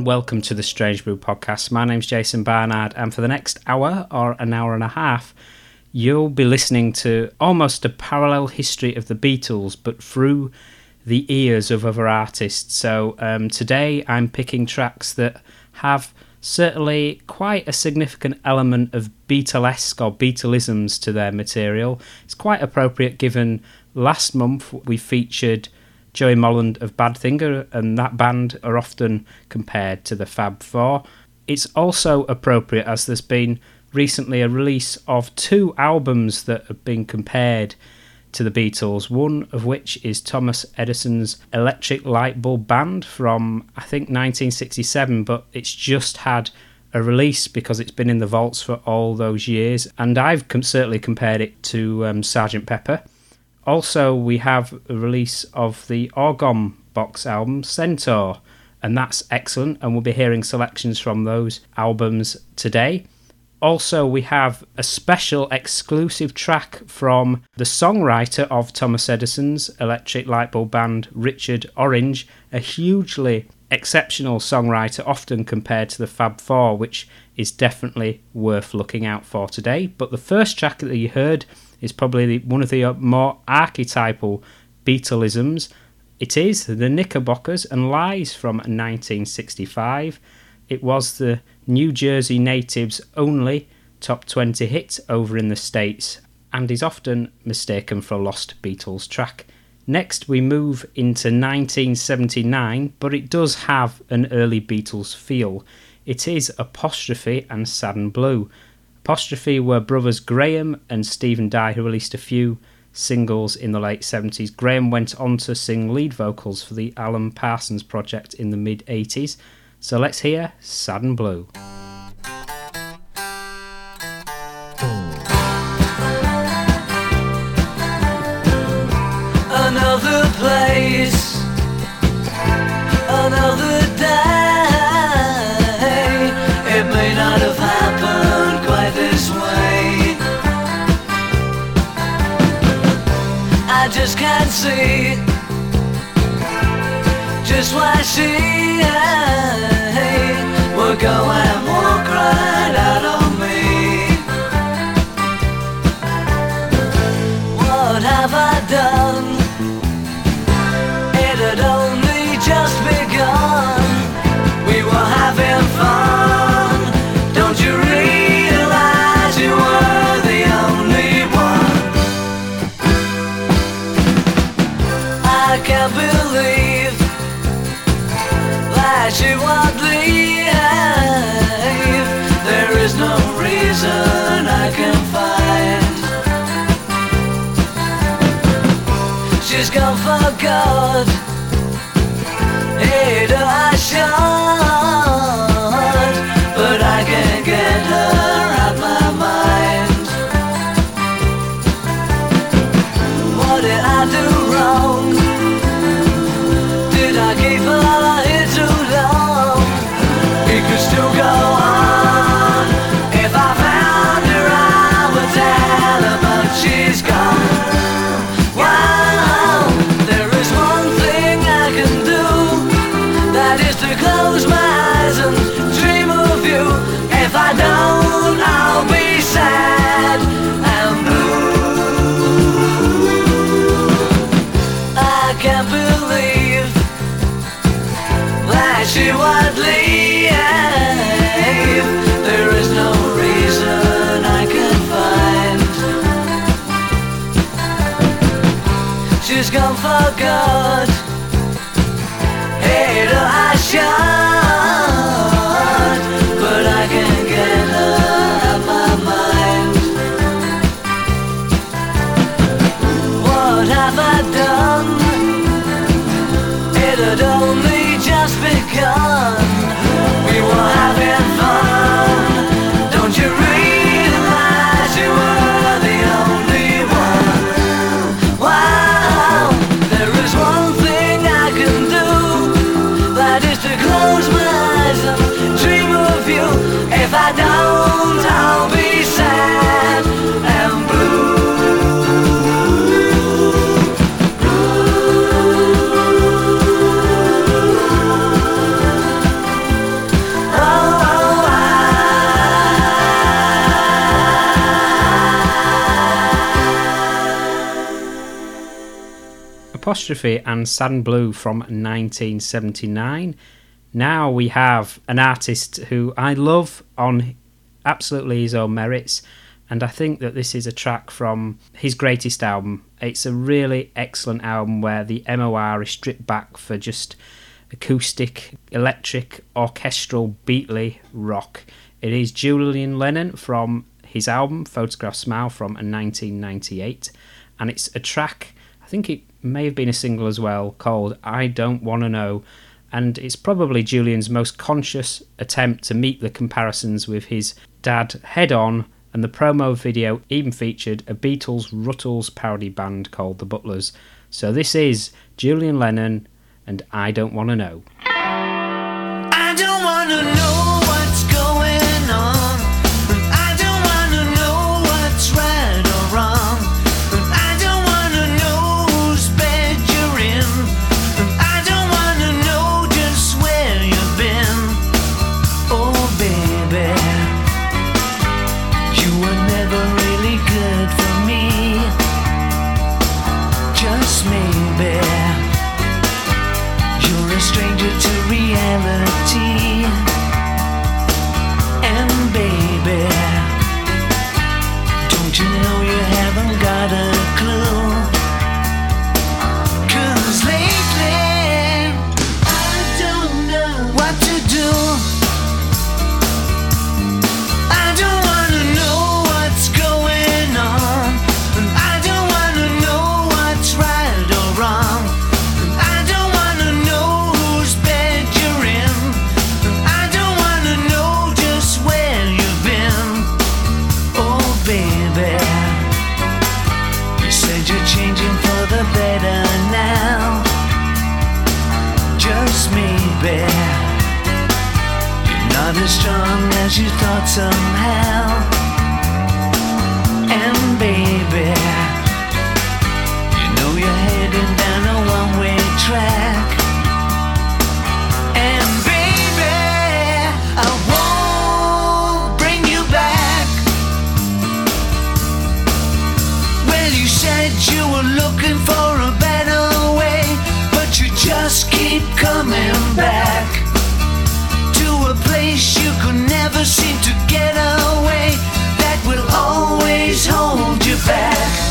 and welcome to the Strange Brew podcast. My name's Jason Barnard, and for the next hour or an hour and a half, you'll be listening to almost a parallel history of the Beatles, but through the ears of other artists. So um, today I'm picking tracks that have certainly quite a significant element of Beatlesque or Beatlisms to their material. It's quite appropriate given last month we featured Joey Molland of Badfinger, and that band are often compared to the Fab Four. It's also appropriate as there's been recently a release of two albums that have been compared to the Beatles, one of which is Thomas Edisun's Electric Light Bulb Band from, I think, 1967, but it's just had a release because it's been in the vaults for all those years, and I've com- certainly compared it to um, Sgt. Pepper. Also, we have a release of the Orgone Box album, Centaur, and that's excellent, and we'll be hearing selections from those albums today. Also, we have a special exclusive track from the songwriter of Thomas Edisun's Electric Light Bulb Band, Richard Orange, a hugely exceptional songwriter, often compared to the Fab Four, which is definitely worth looking out for today. But the first track that you heard is probably one of the more archetypal Beatlisms. It is The Knickerbockers and Lies from 1965. It was the New Jersey natives' only top 20 hit over in the States and is often mistaken for a lost Beatles track. Next, we move into 1979, but it does have an early Beatles feel. It is Apostrophe and Sad and Blue. Apostrophe were brothers Graham and Stephen Dye, who released a few singles in the late 70s. Graham went on to sing lead vocals for the Alan Parsons project in the mid 80s. So let's hear Sad and Blue. Has gone for good. Hey, do I show? God. Apostrophe and Sand Blue from 1979. Now we have an artist who I love on absolutely his own merits, and I think that this is a track from his greatest album. It's a really excellent album where the MOR is stripped back for just acoustic, electric, orchestral, beatly rock. It is Julian Lennon from his album Photograph Smile from 1998, and it's a track think it may have been a single as well, called I Don't Want to Know. And it's probably Julian's most conscious attempt to meet the comparisons with his dad head on. And the promo video even featured a Beatles Ruttles parody band called The Butlers. So this is Julian Lennon and I Don't Want to Know. I don't want to know. somehow never seem to get away, that will always hold you back.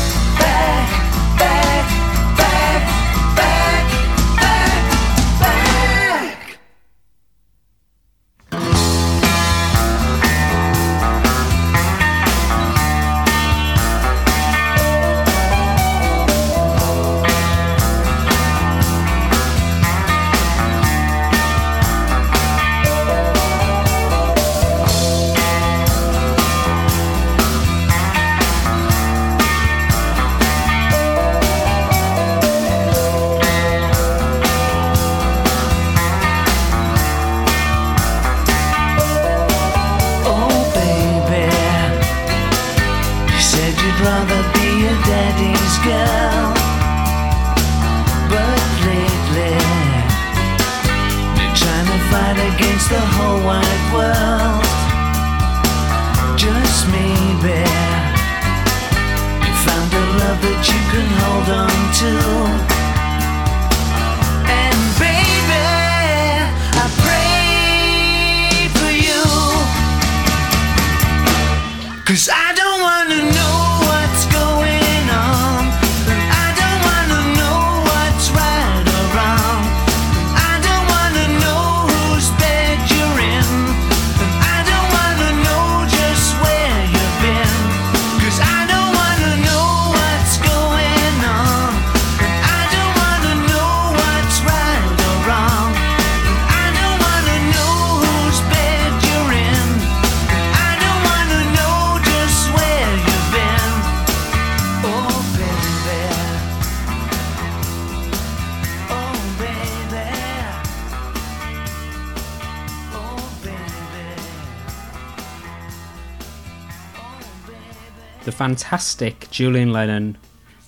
the fantastic Julian Lennon,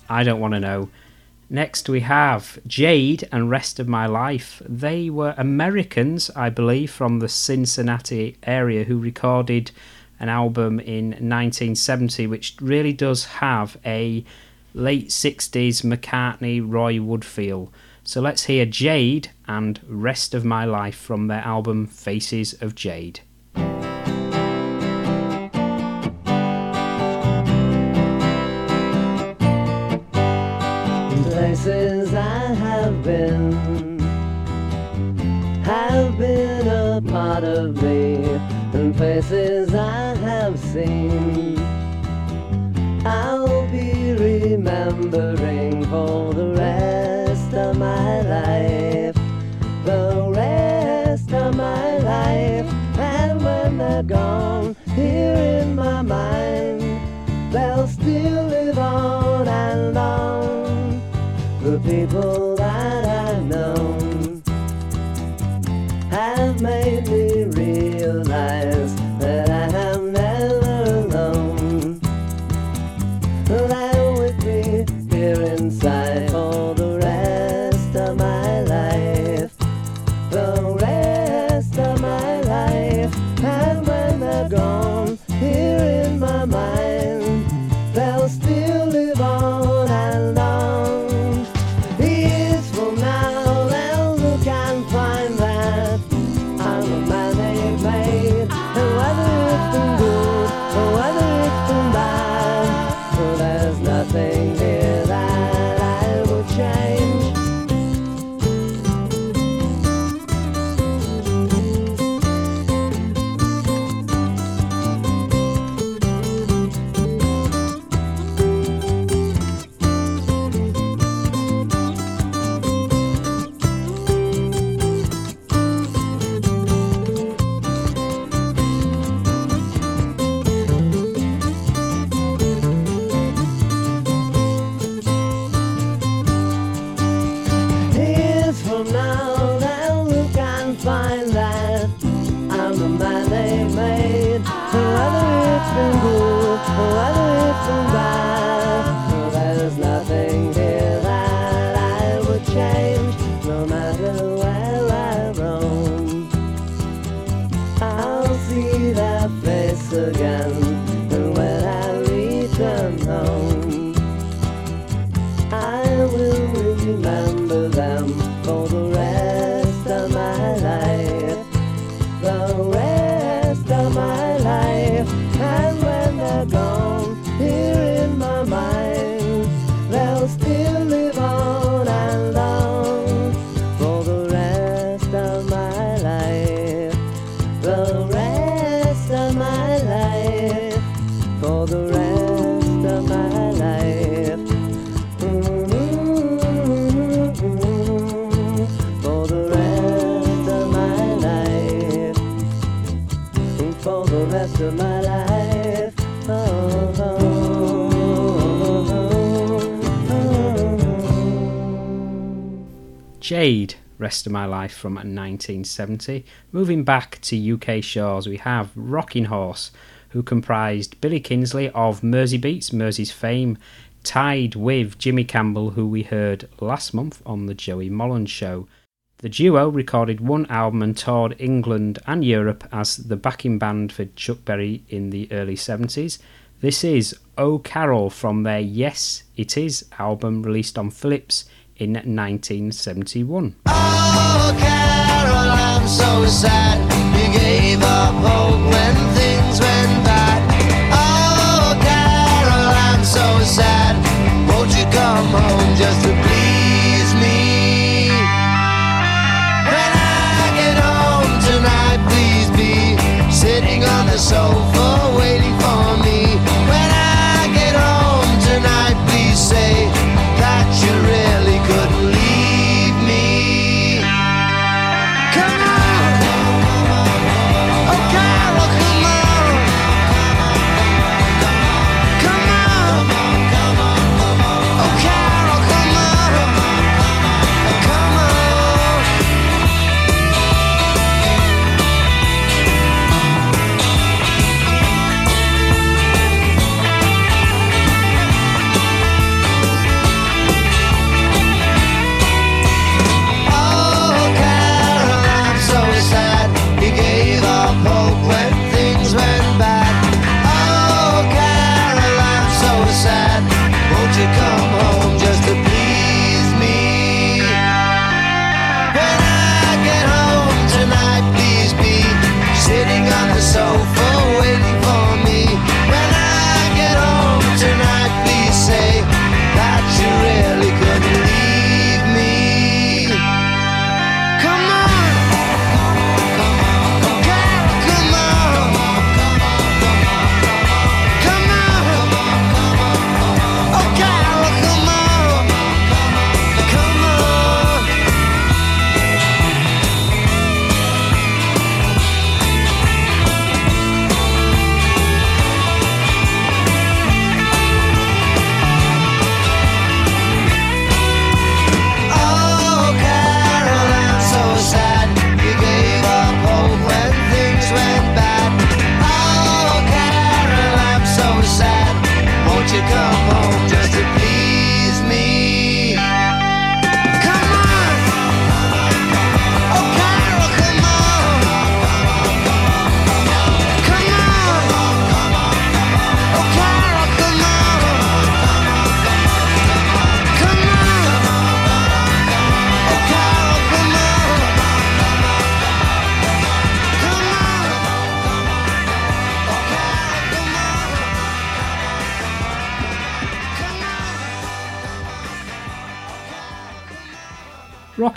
I Don't Want to Know. Next, we have Jade and Rest of My Life. They were Americans, I believe, from the Cincinnati area who recorded an album in 1970, which really does have a late 60s McCartney Roy Wood feel. So let's hear Jade and Rest of My Life from their album Faces of Jade. Faces I have seen. Jade, Rest of My Life from 1970. Moving back to UK shores, we have Rocking Horse, who comprised Billy Kinsley of Mersey Beats, Mersey's fame, tied with Jimmy Campbell, who we heard last month on The Joey Molland Show. The duo recorded one album and toured England and Europe as the backing band for Chuck Berry in the early 70s. This is Oh Carol from their Yes It Is album released on Philips in 1971. Oh, Carol, I'm so sad. You gave up hope when things went bad. Oh, Carol, I'm so sad. Won't you come home just to please me? When I get home tonight, please be sitting on the sofa waiting for me. When I get home tonight, please say that you really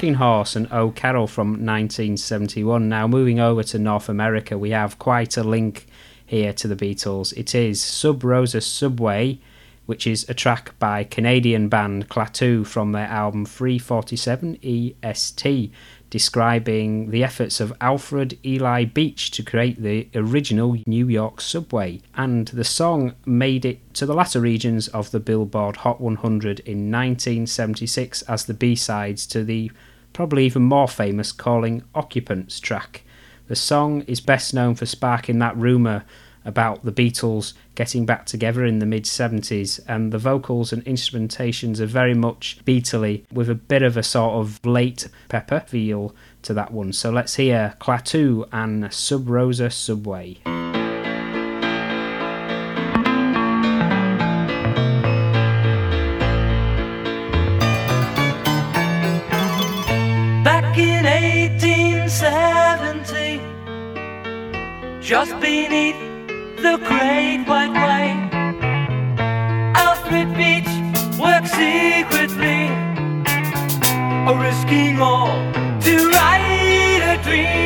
Rocking Horse and O'Carroll from 1971. Now, moving over to North America, we have quite a link here to the Beatles. It is Sub Rosa Subway, which is a track by Canadian band Klaatu from their album 347 EST, describing the efforts of Alfred Ely Beach to create the original New York subway. And the song made it to the latter regions of the Billboard Hot 100 in 1976 as the B sides to the probably even more famous Calling Occupants track. The song is best known for sparking that rumour about the Beatles getting back together in the mid 70s, and the vocals and instrumentations are very much Beatly with a bit of a sort of late pepper feel to that one. So let's hear Klaatu and Sub Rosa Subway. Just beneath the Great White Way, Alfred Beach worked secretly, risking all to write a dream.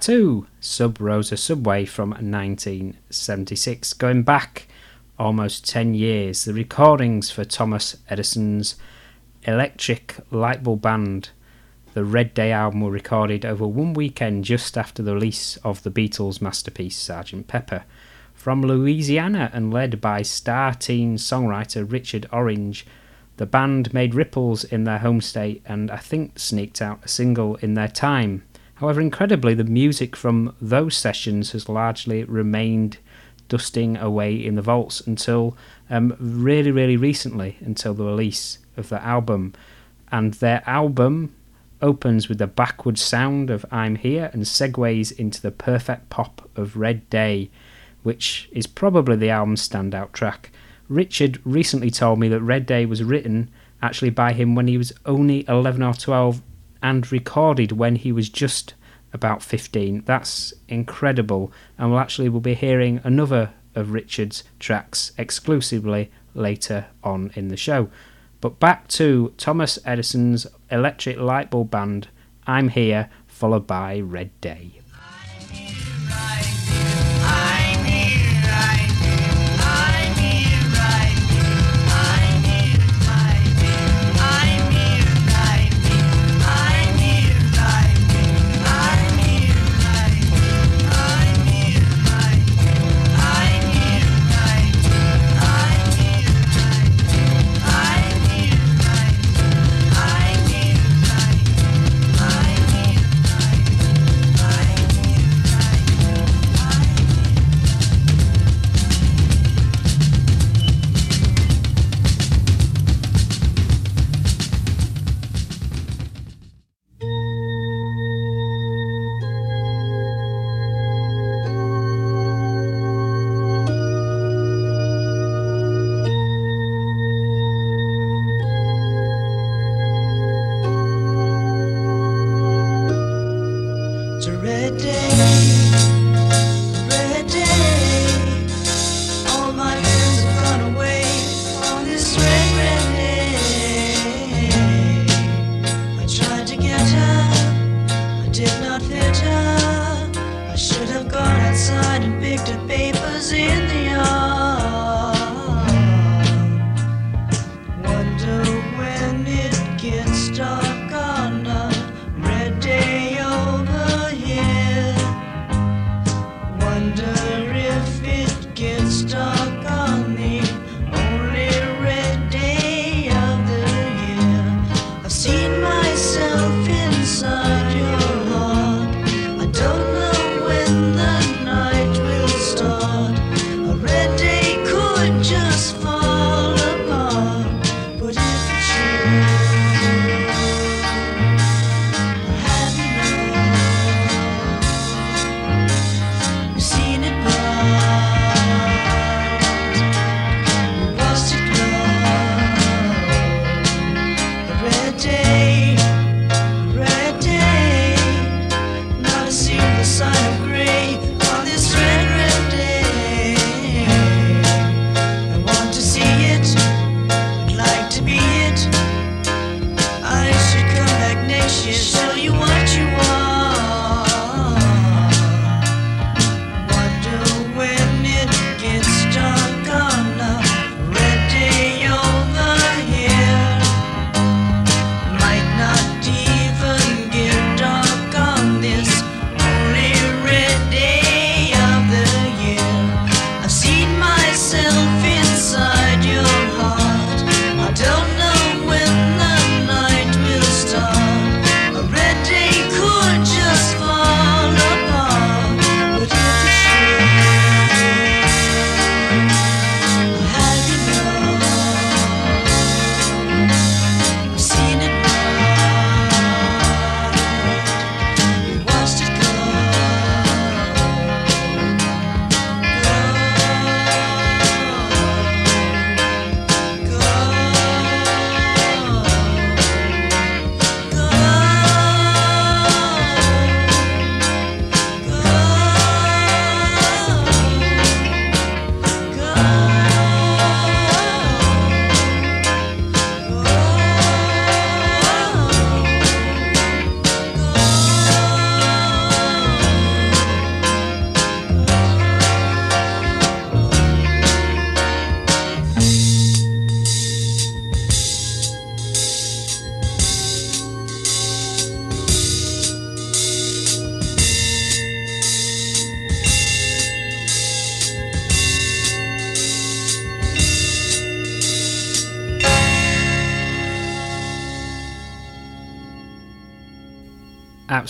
Klaatu, Sub Rosa Subway from 1976. Going back almost 10 years, the recordings for Thomas Edisun's Electric Light Bulb Band, the Red Day album, were recorded over one weekend just after the release of the Beatles' masterpiece, Sgt. Pepper. From Louisiana and led by star teen songwriter Richard Orange, the band made ripples in their home state and I think sneaked out a single in their time. However, incredibly, the music from those sessions has largely remained dusting away in the vaults until um, really, really recently, until the release of the album. And their album opens with the backward sound of I'm Here and segues into the perfect pop of Red Day, which is probably the album's standout track. Richard recently told me that Red Day was written actually by him when he was only 11 or 12 and recorded when he was just about 15. That's incredible, and we'll actually we'll be hearing another of Richard's tracks exclusively later on in the show. But back to Thomas Edisun's Electric Light Bulb Band, I'm Here, followed by Red Day.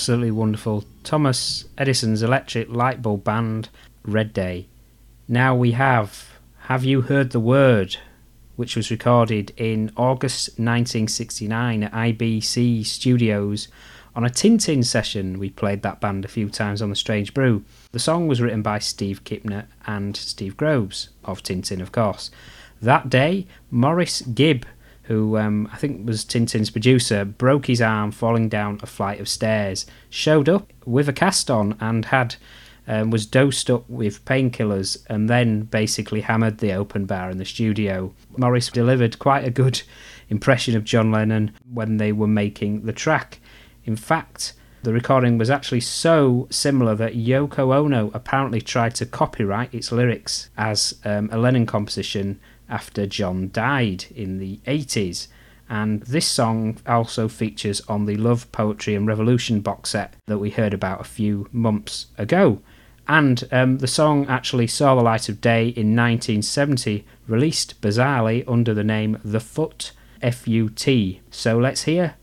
Absolutely wonderful. Thomas Edisun's Electric Light Bulb Band, Red Day. Now we have Have You Heard the Word, which was recorded in August 1969 at IBC Studios on a Tin Tin session. We played that band a few times on the Strange Brew. The song was written by Steve Kipner and Steve Groves of Tin Tin, of course. That day, Maurice Gibb, who um, I think was Tin Tin's producer, broke his arm falling down a flight of stairs, showed up with a cast on, and had um, was dosed up with painkillers, and then basically hammered the open bar in the studio. Maurice delivered quite a good impression of John Lennon when they were making the track. In fact, the recording was actually so similar that Yoko Ono apparently tried to copyright its lyrics as um, a Lennon composition after John died in the 80s. And this song also features on the Love, Poetry and Revolution box set that we heard about a few months ago. And um, the song actually saw the light of day in 1970, released bizarrely under the name The Fut, F U T. So let's hear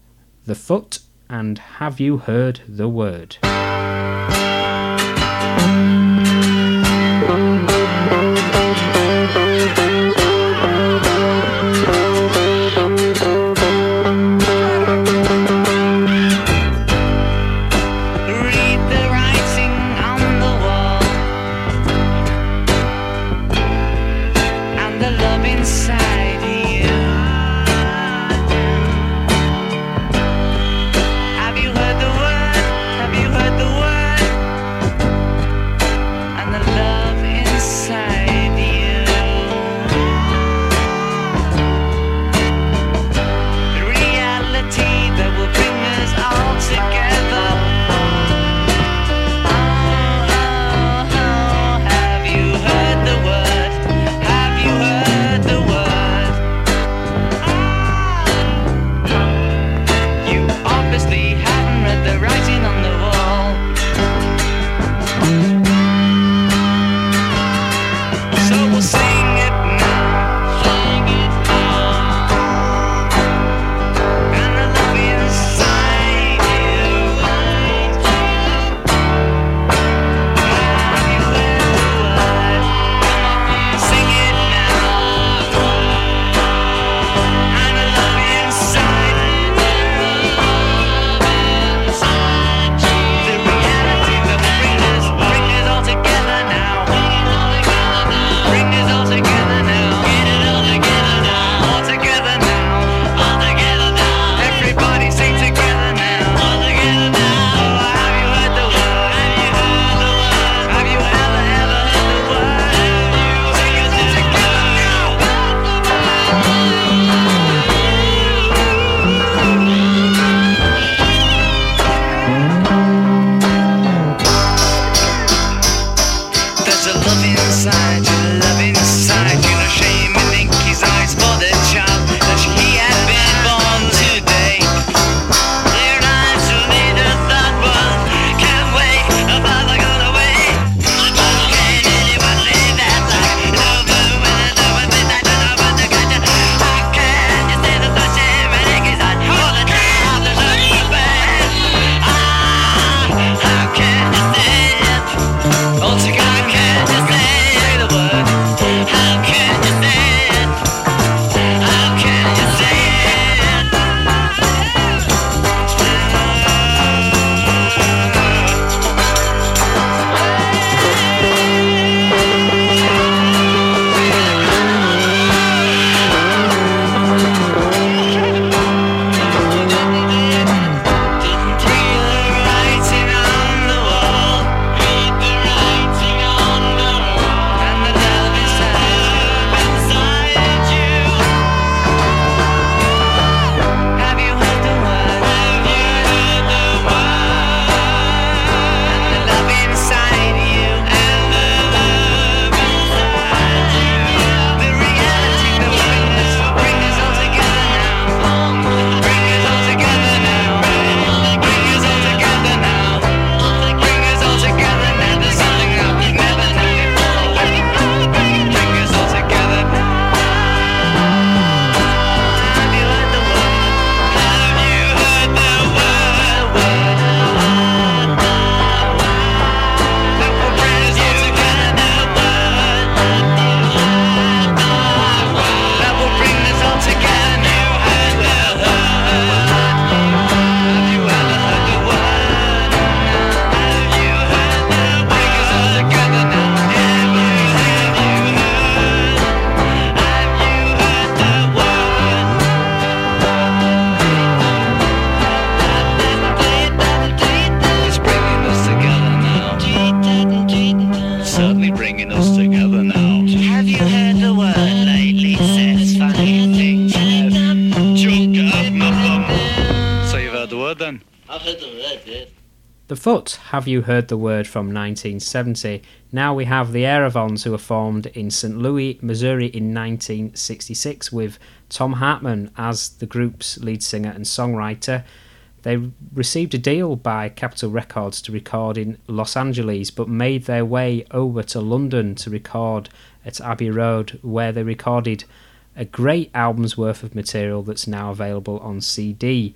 The Fut and Have You Heard the Word? Fut, Have You Heard the Word from 1970. Now we have the Aerovons who were formed in St. Louis, Missouri in 1966 with Tom Hartman as the group's lead singer and songwriter. They received a deal by Capitol Records to record in Los Angeles but made their way over to London to record at Abbey Road where they recorded a great album's worth of material that's now available on CD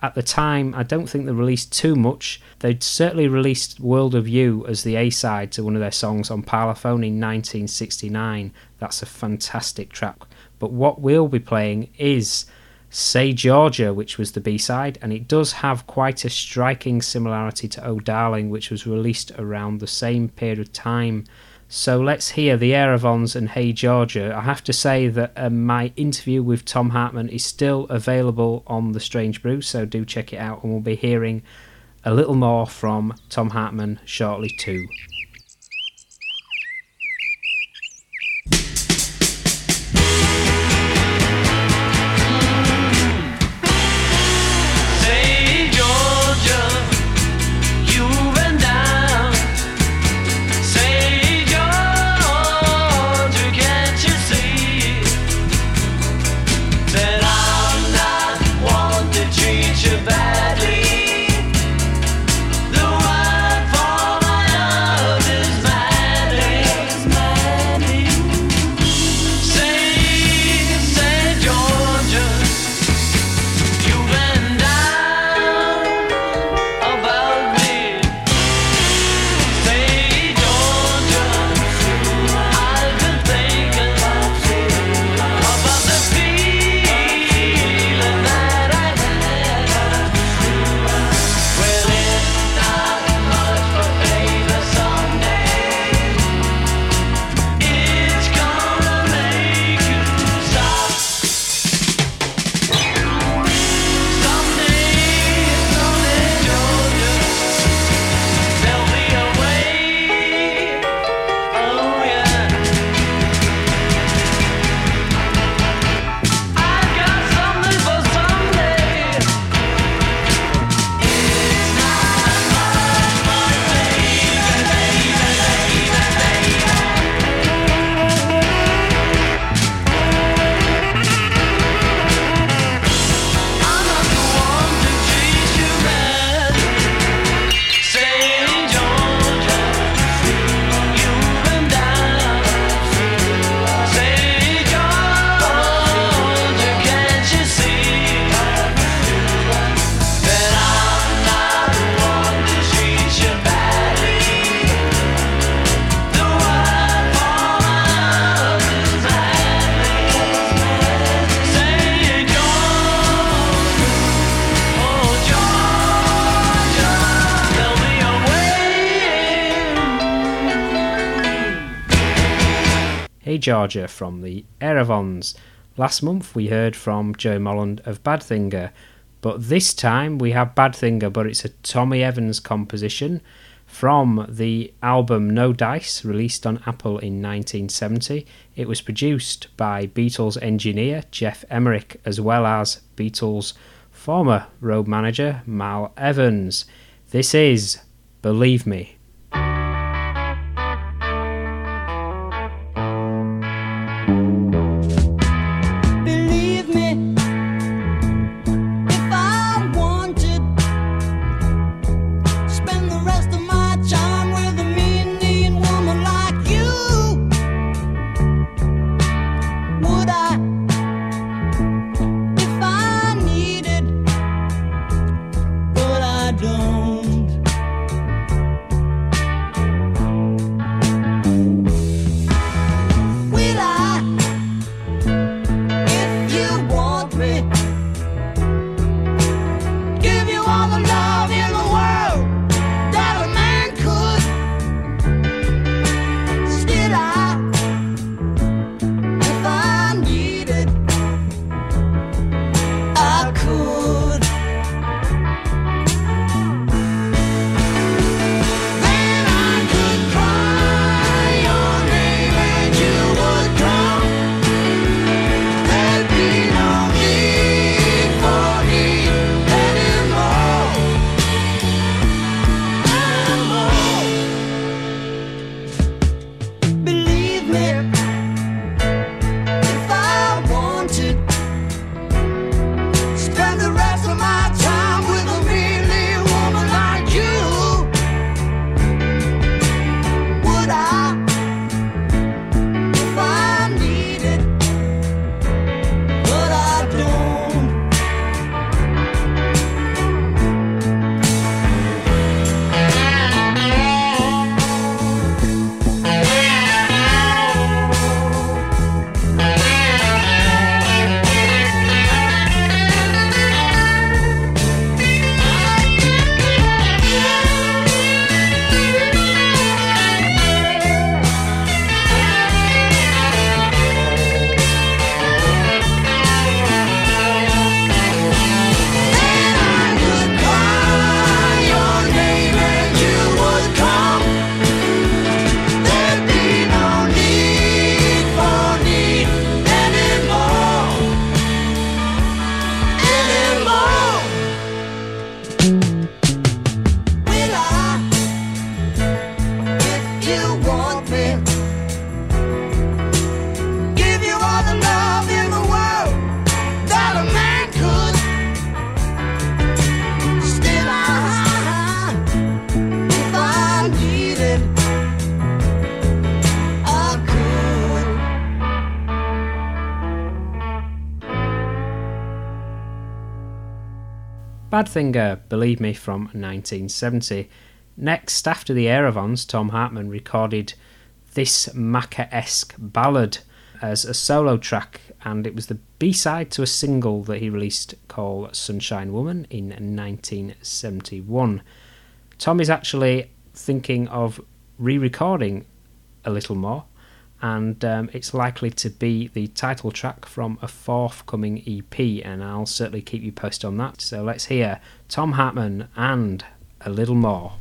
at the time, I don't think they released too much. They'd certainly released World of You as the A side to one of their songs on Parlophone in 1969. That's a fantastic track. But what we'll be playing is Hey Georgia, which was the B side, and it does have quite a striking similarity to Oh Darling, which was released around the same period of time. So let's hear the Aerovons and Hey Georgia. I have to say that um, my interview with Tom Hartman is still available on The Strange Brew, so do check it out, and we'll be hearing a little more from Tom Hartman shortly too. Georgia from the Aerovons. Last month we heard from Joey Molland of Badfinger, but this time we have Badfinger, but it's a Tommy Evans composition from the album No Dice, released on Apple in 1970. It was produced by Beatles engineer Geoff Emerick, as well as Beatles former road manager Mal Evans. This is Believe Me. Badfinger, Believe Me from 1970. Next, after the Aerovons, Tom Hartman recorded this Macca esque ballad as a solo track, and it was the B side to a single that he released called Sunshine Woman in 1971. Tom is actually thinking of re recording a little more, and um, it's likely to be the title track from a forthcoming EP, and I'll certainly keep you posted on that. So let's hear Tom Hartman and a little more.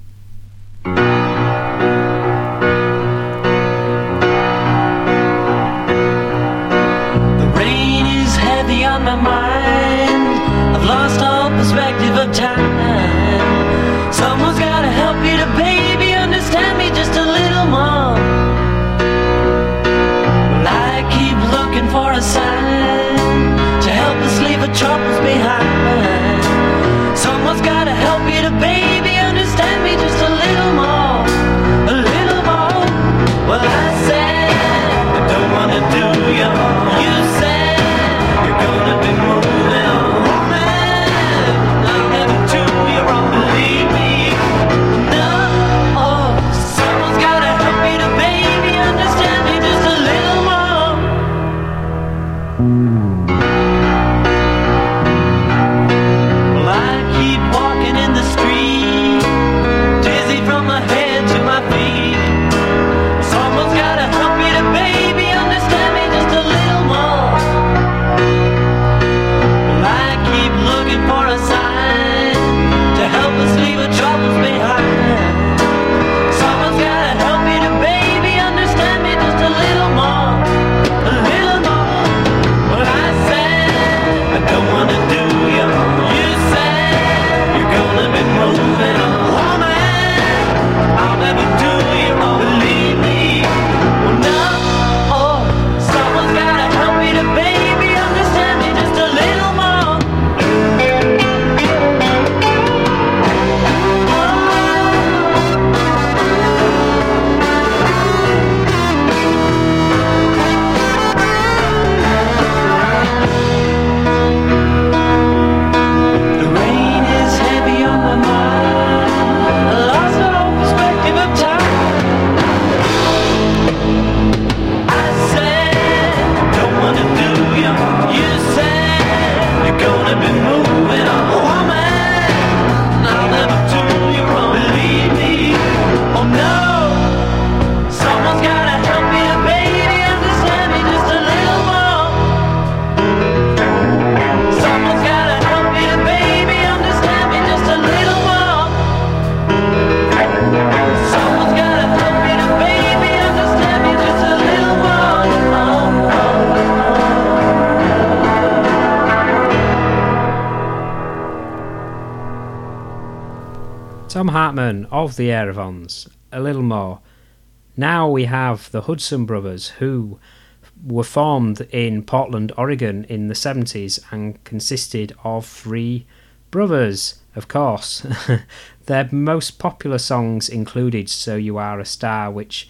Of the Aerovons, a little more. Now we have the Hudson Brothers, who were formed in Portland, Oregon in the 70s and consisted of three brothers, of course. Their most popular songs included So You Are a Star, which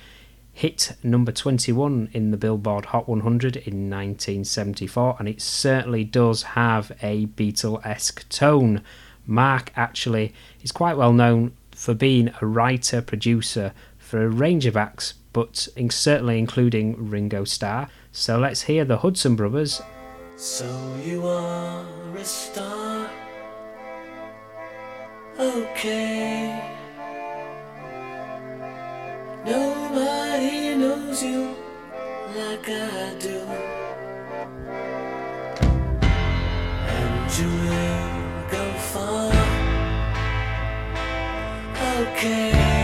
hit number 21 in the Billboard Hot 100 in 1974, and it certainly does have a Beatle esque tone. Mark actually is quite well known for being a writer producer for a range of acts, but in, certainly including Ringo Starr. So let's hear the Hudson Brothers So you are a star. Okay. Nobody knows you like I do. And you will go far. Okay.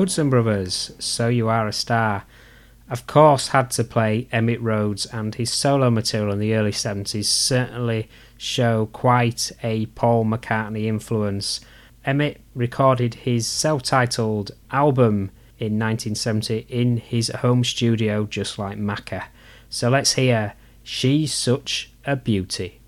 Hudson Brothers, So You Are a Star, of course had to play Emitt Rhodes, and his solo material in the early 70s certainly show quite a Paul McCartney influence. Emitt recorded his self titled album in 1970 in his home studio, just like Macca. So let's hear She's Such a Beauty.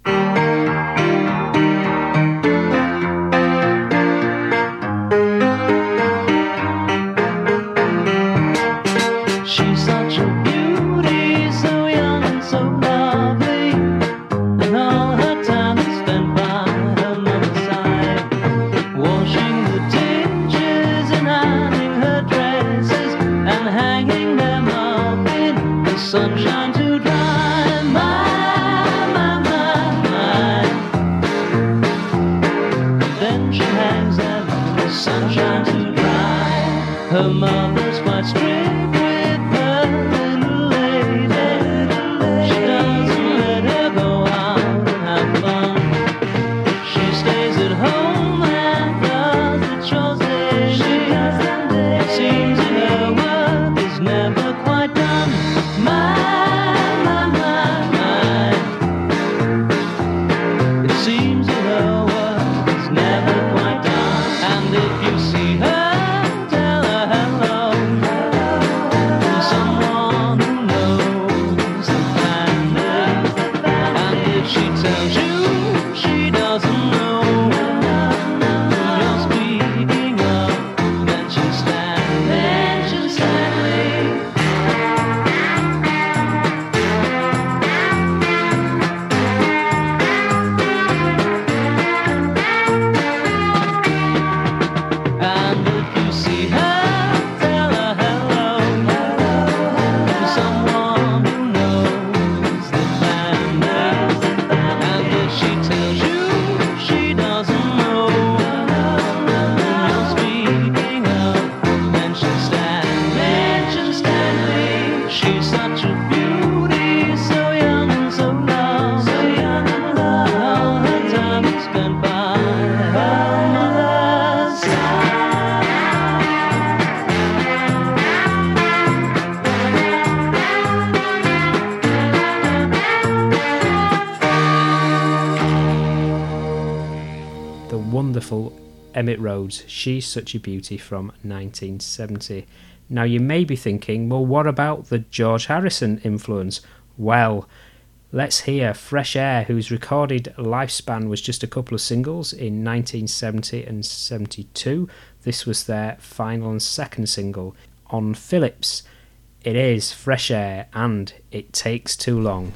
Rhodes, She's Such a Beauty from 1970. Now, you may be thinking, well, what about the George Harrison influence? Well, let's hear Fresh Air, whose recorded lifespan was just a couple of singles in 1970 and 72. This was their final and second single on Philips. It is Fresh Air and It Takes Too Long.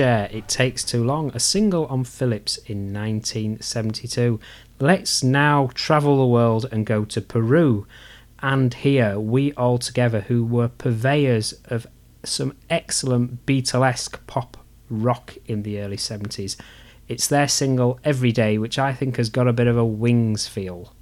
Air, It Takes Too Long, a single on Philips in 1972. Let's now travel the world and go to Peru. And here, We All Together, who were purveyors of some excellent Beatlesque pop rock in the early 70s. It's their single Every Day, which I think has got a bit of a Wings feel.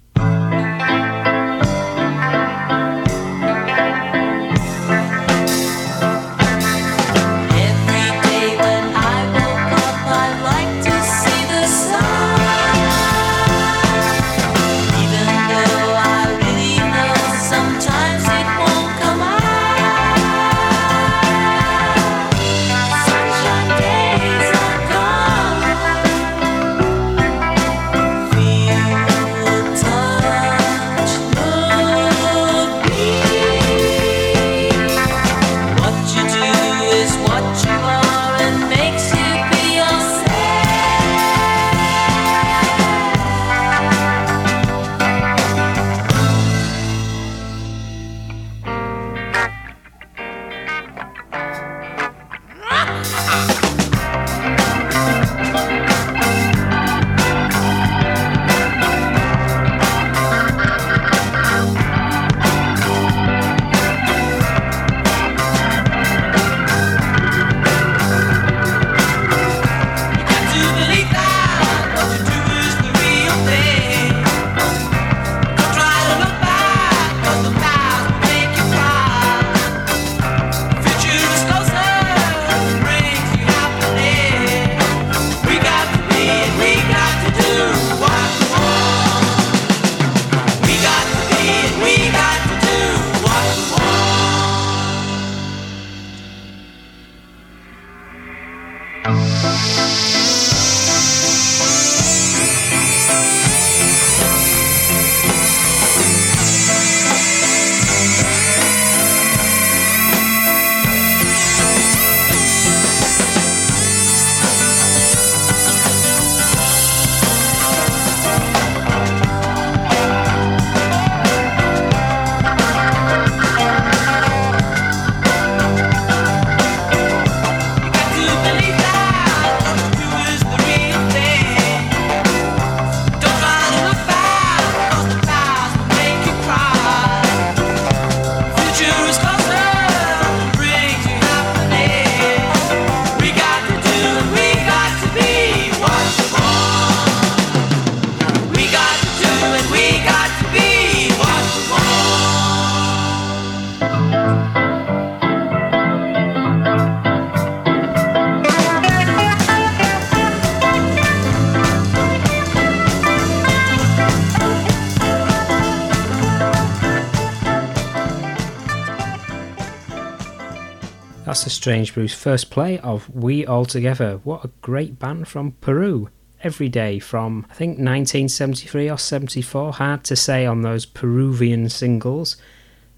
Strange Brews first play of We All Together. What a great band from Peru. Every day from, I think, 1973 or 74. Hard to say on those Peruvian singles.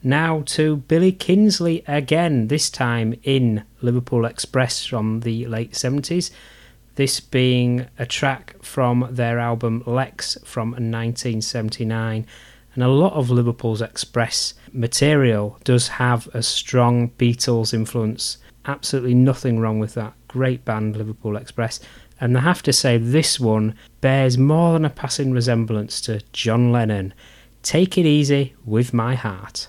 Now to Billy Kinsley again, this time in Liverpool Express from the late 70s. This being a track from their album Lex from 1979. And a lot of Liverpool's Express material does have a strong Beatles influence. Absolutely nothing wrong with that. Great band, Liverpool Express. And I have to say, this one bears more than a passing resemblance to John Lennon. Take it easy with my heart.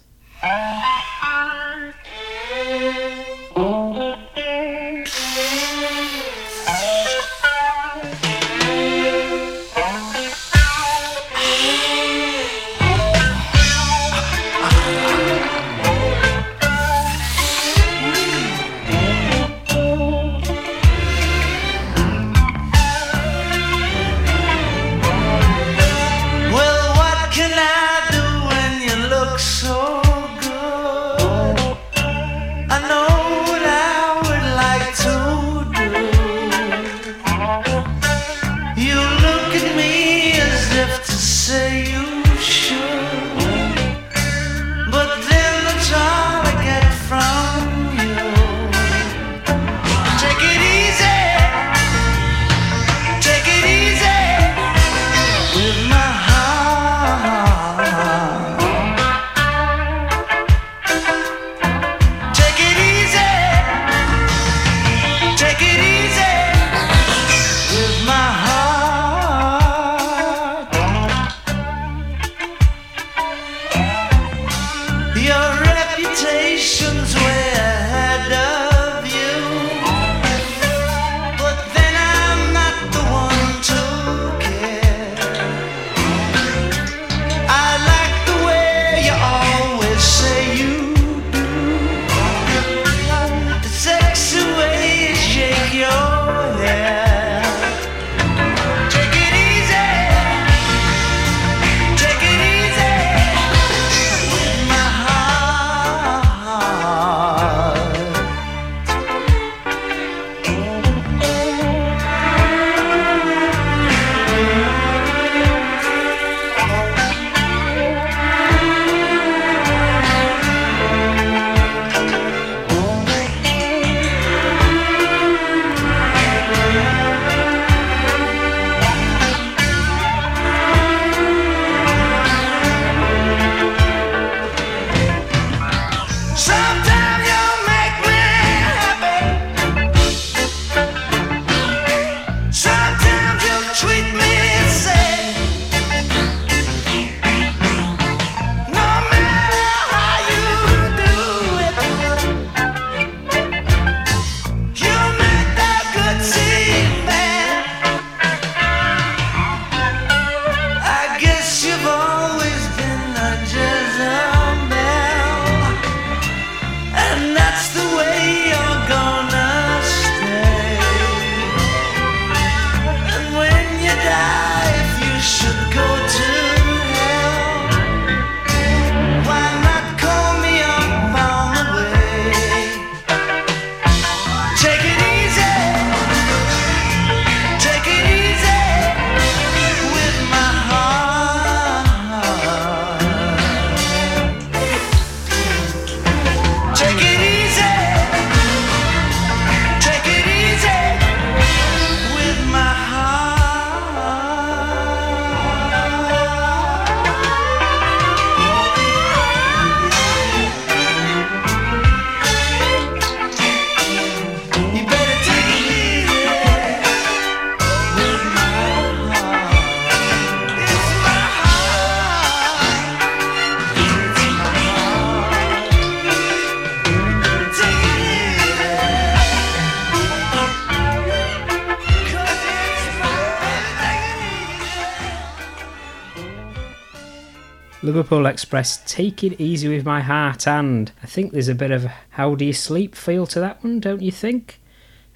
Express, take it easy with my heart, and I think there's a bit of how do you sleep feel to that one, don't you think?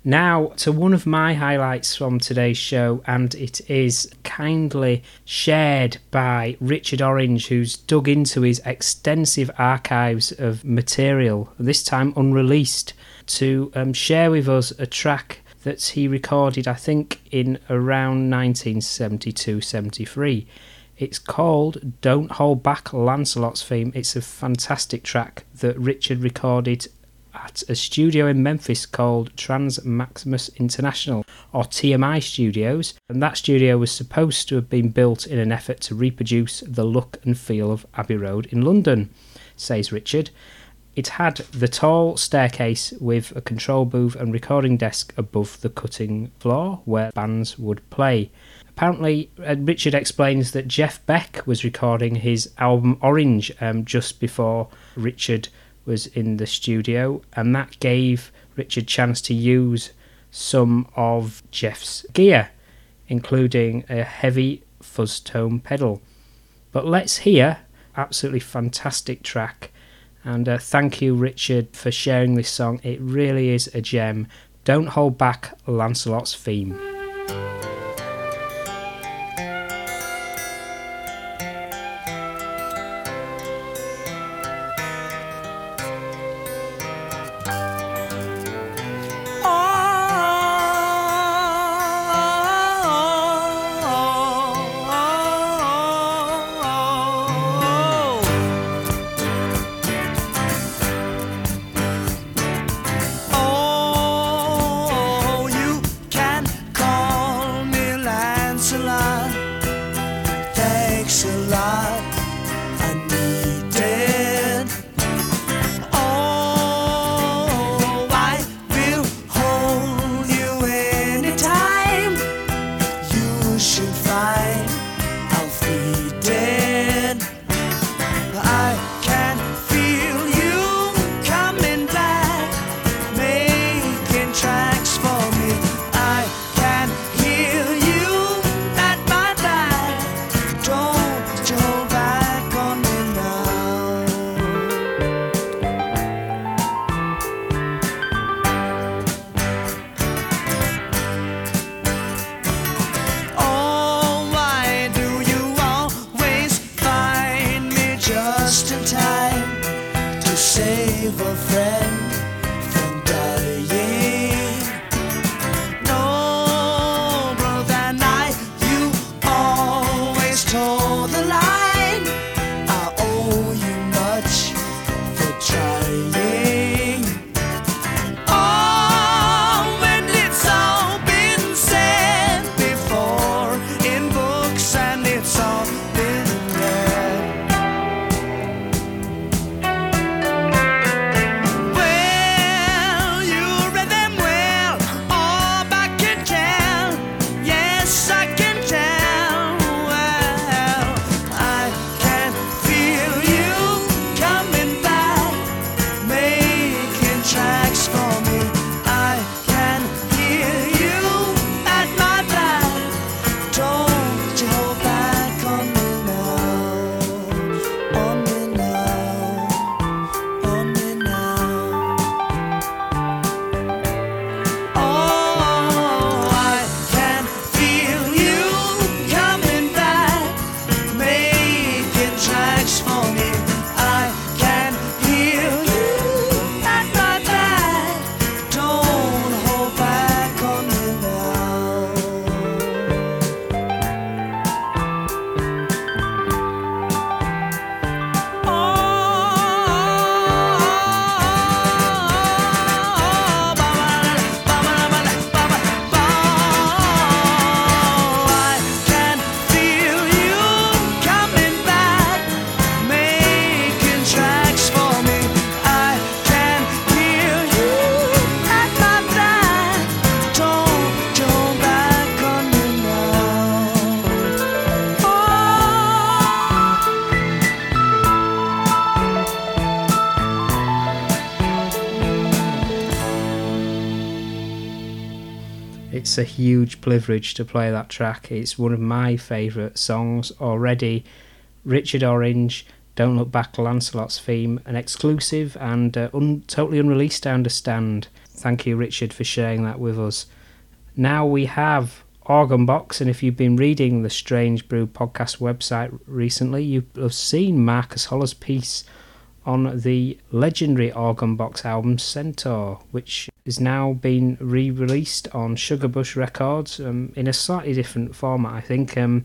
Now, to one of my highlights from today's show, and it is kindly shared by Richard Orange, who's dug into his extensive archives of material, this time unreleased. to um, share with us a track that he recorded, I think, in around 1972 73. It's called Don't Hold Back Lancelot's Theme. It's a fantastic track that Richard recorded at a studio in Memphis called Trans Maximus International, or TMI Studios, and that studio was supposed to have been built in an effort to reproduce the look and feel of Abbey Road in London, says Richard. It had the tall staircase with a control booth and recording desk above the cutting floor where bands would play. Apparently, uh, Richard explains that Jeff Beck was recording his album Orange um, just before Richard was in the studio, and that gave Richard chance to use some of Jeff's gear, including a heavy fuzz tone pedal. But let's hear absolutely fantastic track, and uh, thank you, Richard, for sharing this song. It really is a gem. Don't hold back Lancelot's theme. A huge privilege to play that track. It's one of my favourite songs already. Richard Orange, Don't Look Back, Lancelot's theme, an exclusive and uh, un- totally unreleased, I understand. Thank you, Richard, for sharing that with us. Now we have Orgone Box, and if you've been reading the Strange Brew podcast website recently, you have seen Marcus Holler's piece on the legendary Orgone Box album Centaur, which is now been re released on Sugarbush Records um, in a slightly different format, I think. Um,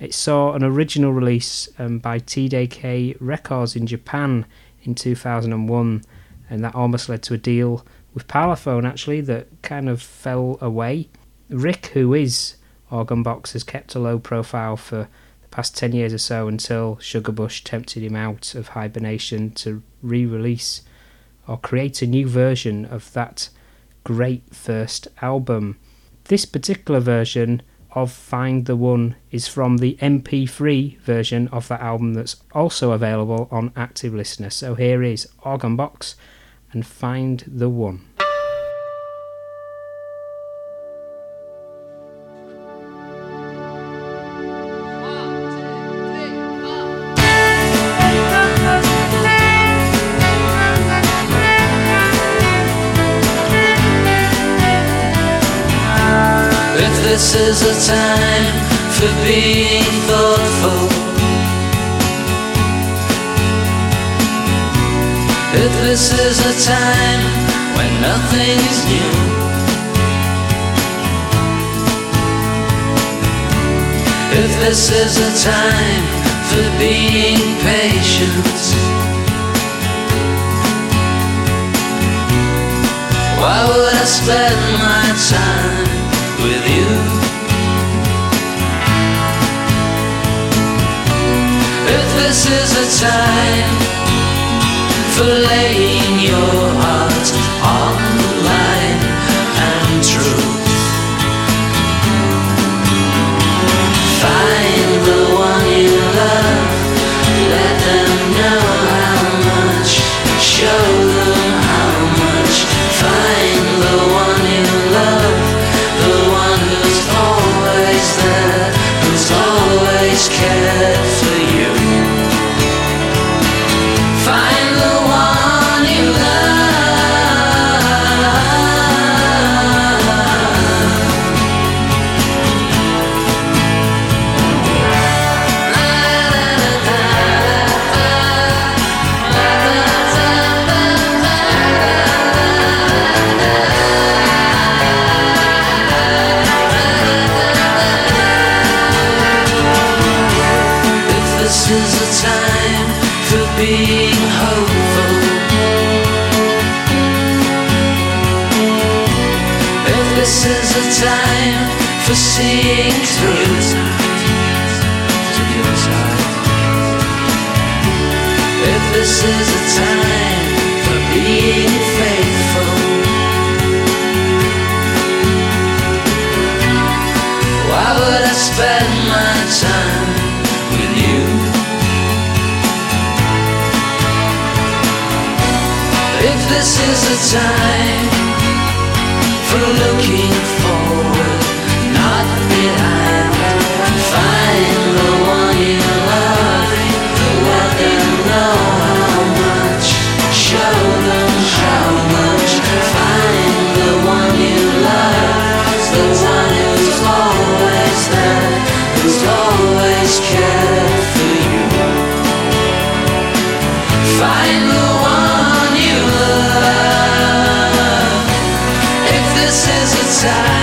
it saw an original release um, by TDK Records in Japan in 2001, and that almost led to a deal with Parlophone actually that kind of fell away. Rick, who is Orgone Box, has kept a low profile for past 10 years or so until Sugarbush tempted him out of hibernation to re release or create a new version of that great first album. This particular version of Find the One is from the MP3 version of that album that's also available on Active Listener. So here is Orgone Box and Find the One. This is a time for being time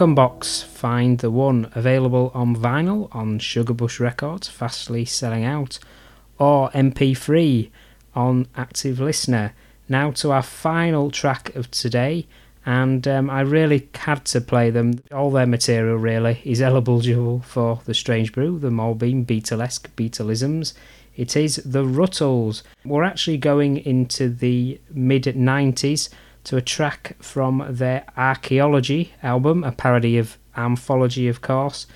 Orgone Box Find the One, available on vinyl on Sugarbush Records, fastly selling out, or MP3 on Active Listener. Now to our final track of today, and um, I really had to play them. All their material really is eligible for the Strange Brew, the Mulbeam Beatlesque Beatleisms. It is the Ruttles. We're actually going into the mid 90s to a track from their Archaeology album, a parody of Anthology, of course.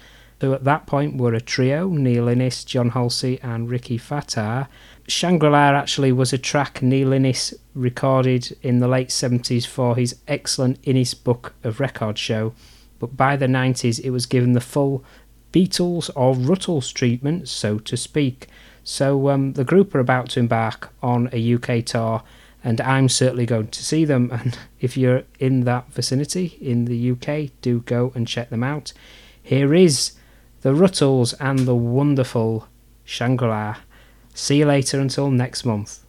who at that point were a trio Neil Innes, John Halsey, and Rikki Fataar. Shangri La actually was a track Neil Innes recorded in the late 70s for his excellent Innes Book of Records show, but by the 90s it was given the full Beatles or Ruttles treatment, so to speak. So um, the group are about to embark on a UK tour, and I'm certainly going to see them. And if you're in that vicinity in the UK, do go and check them out. Here is the Ruttles and the wonderful Shangri La. See you later until next month.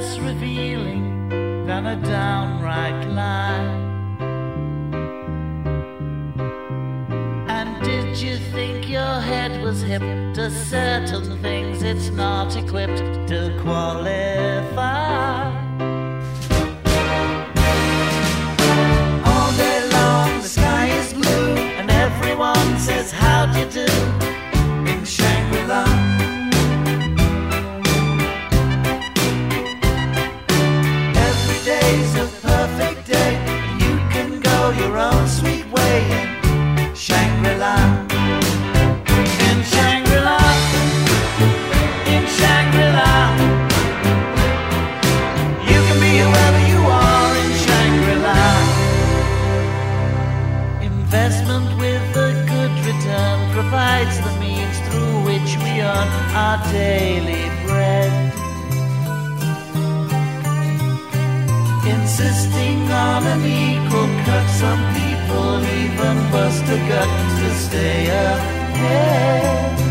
Less revealing than a downright lie? And did you think your head was hip to certain things it's not equipped to qualify? All day long the sky is blue and everyone says how'd your own sweet way in Shangri-La. In Shangri-La. In Shangri-La. You can be whoever you are in Shangri-La. Investment with a good return provides the means through which we earn our daily bread. Insisting on cut, some people even bust a gut to stay ahead.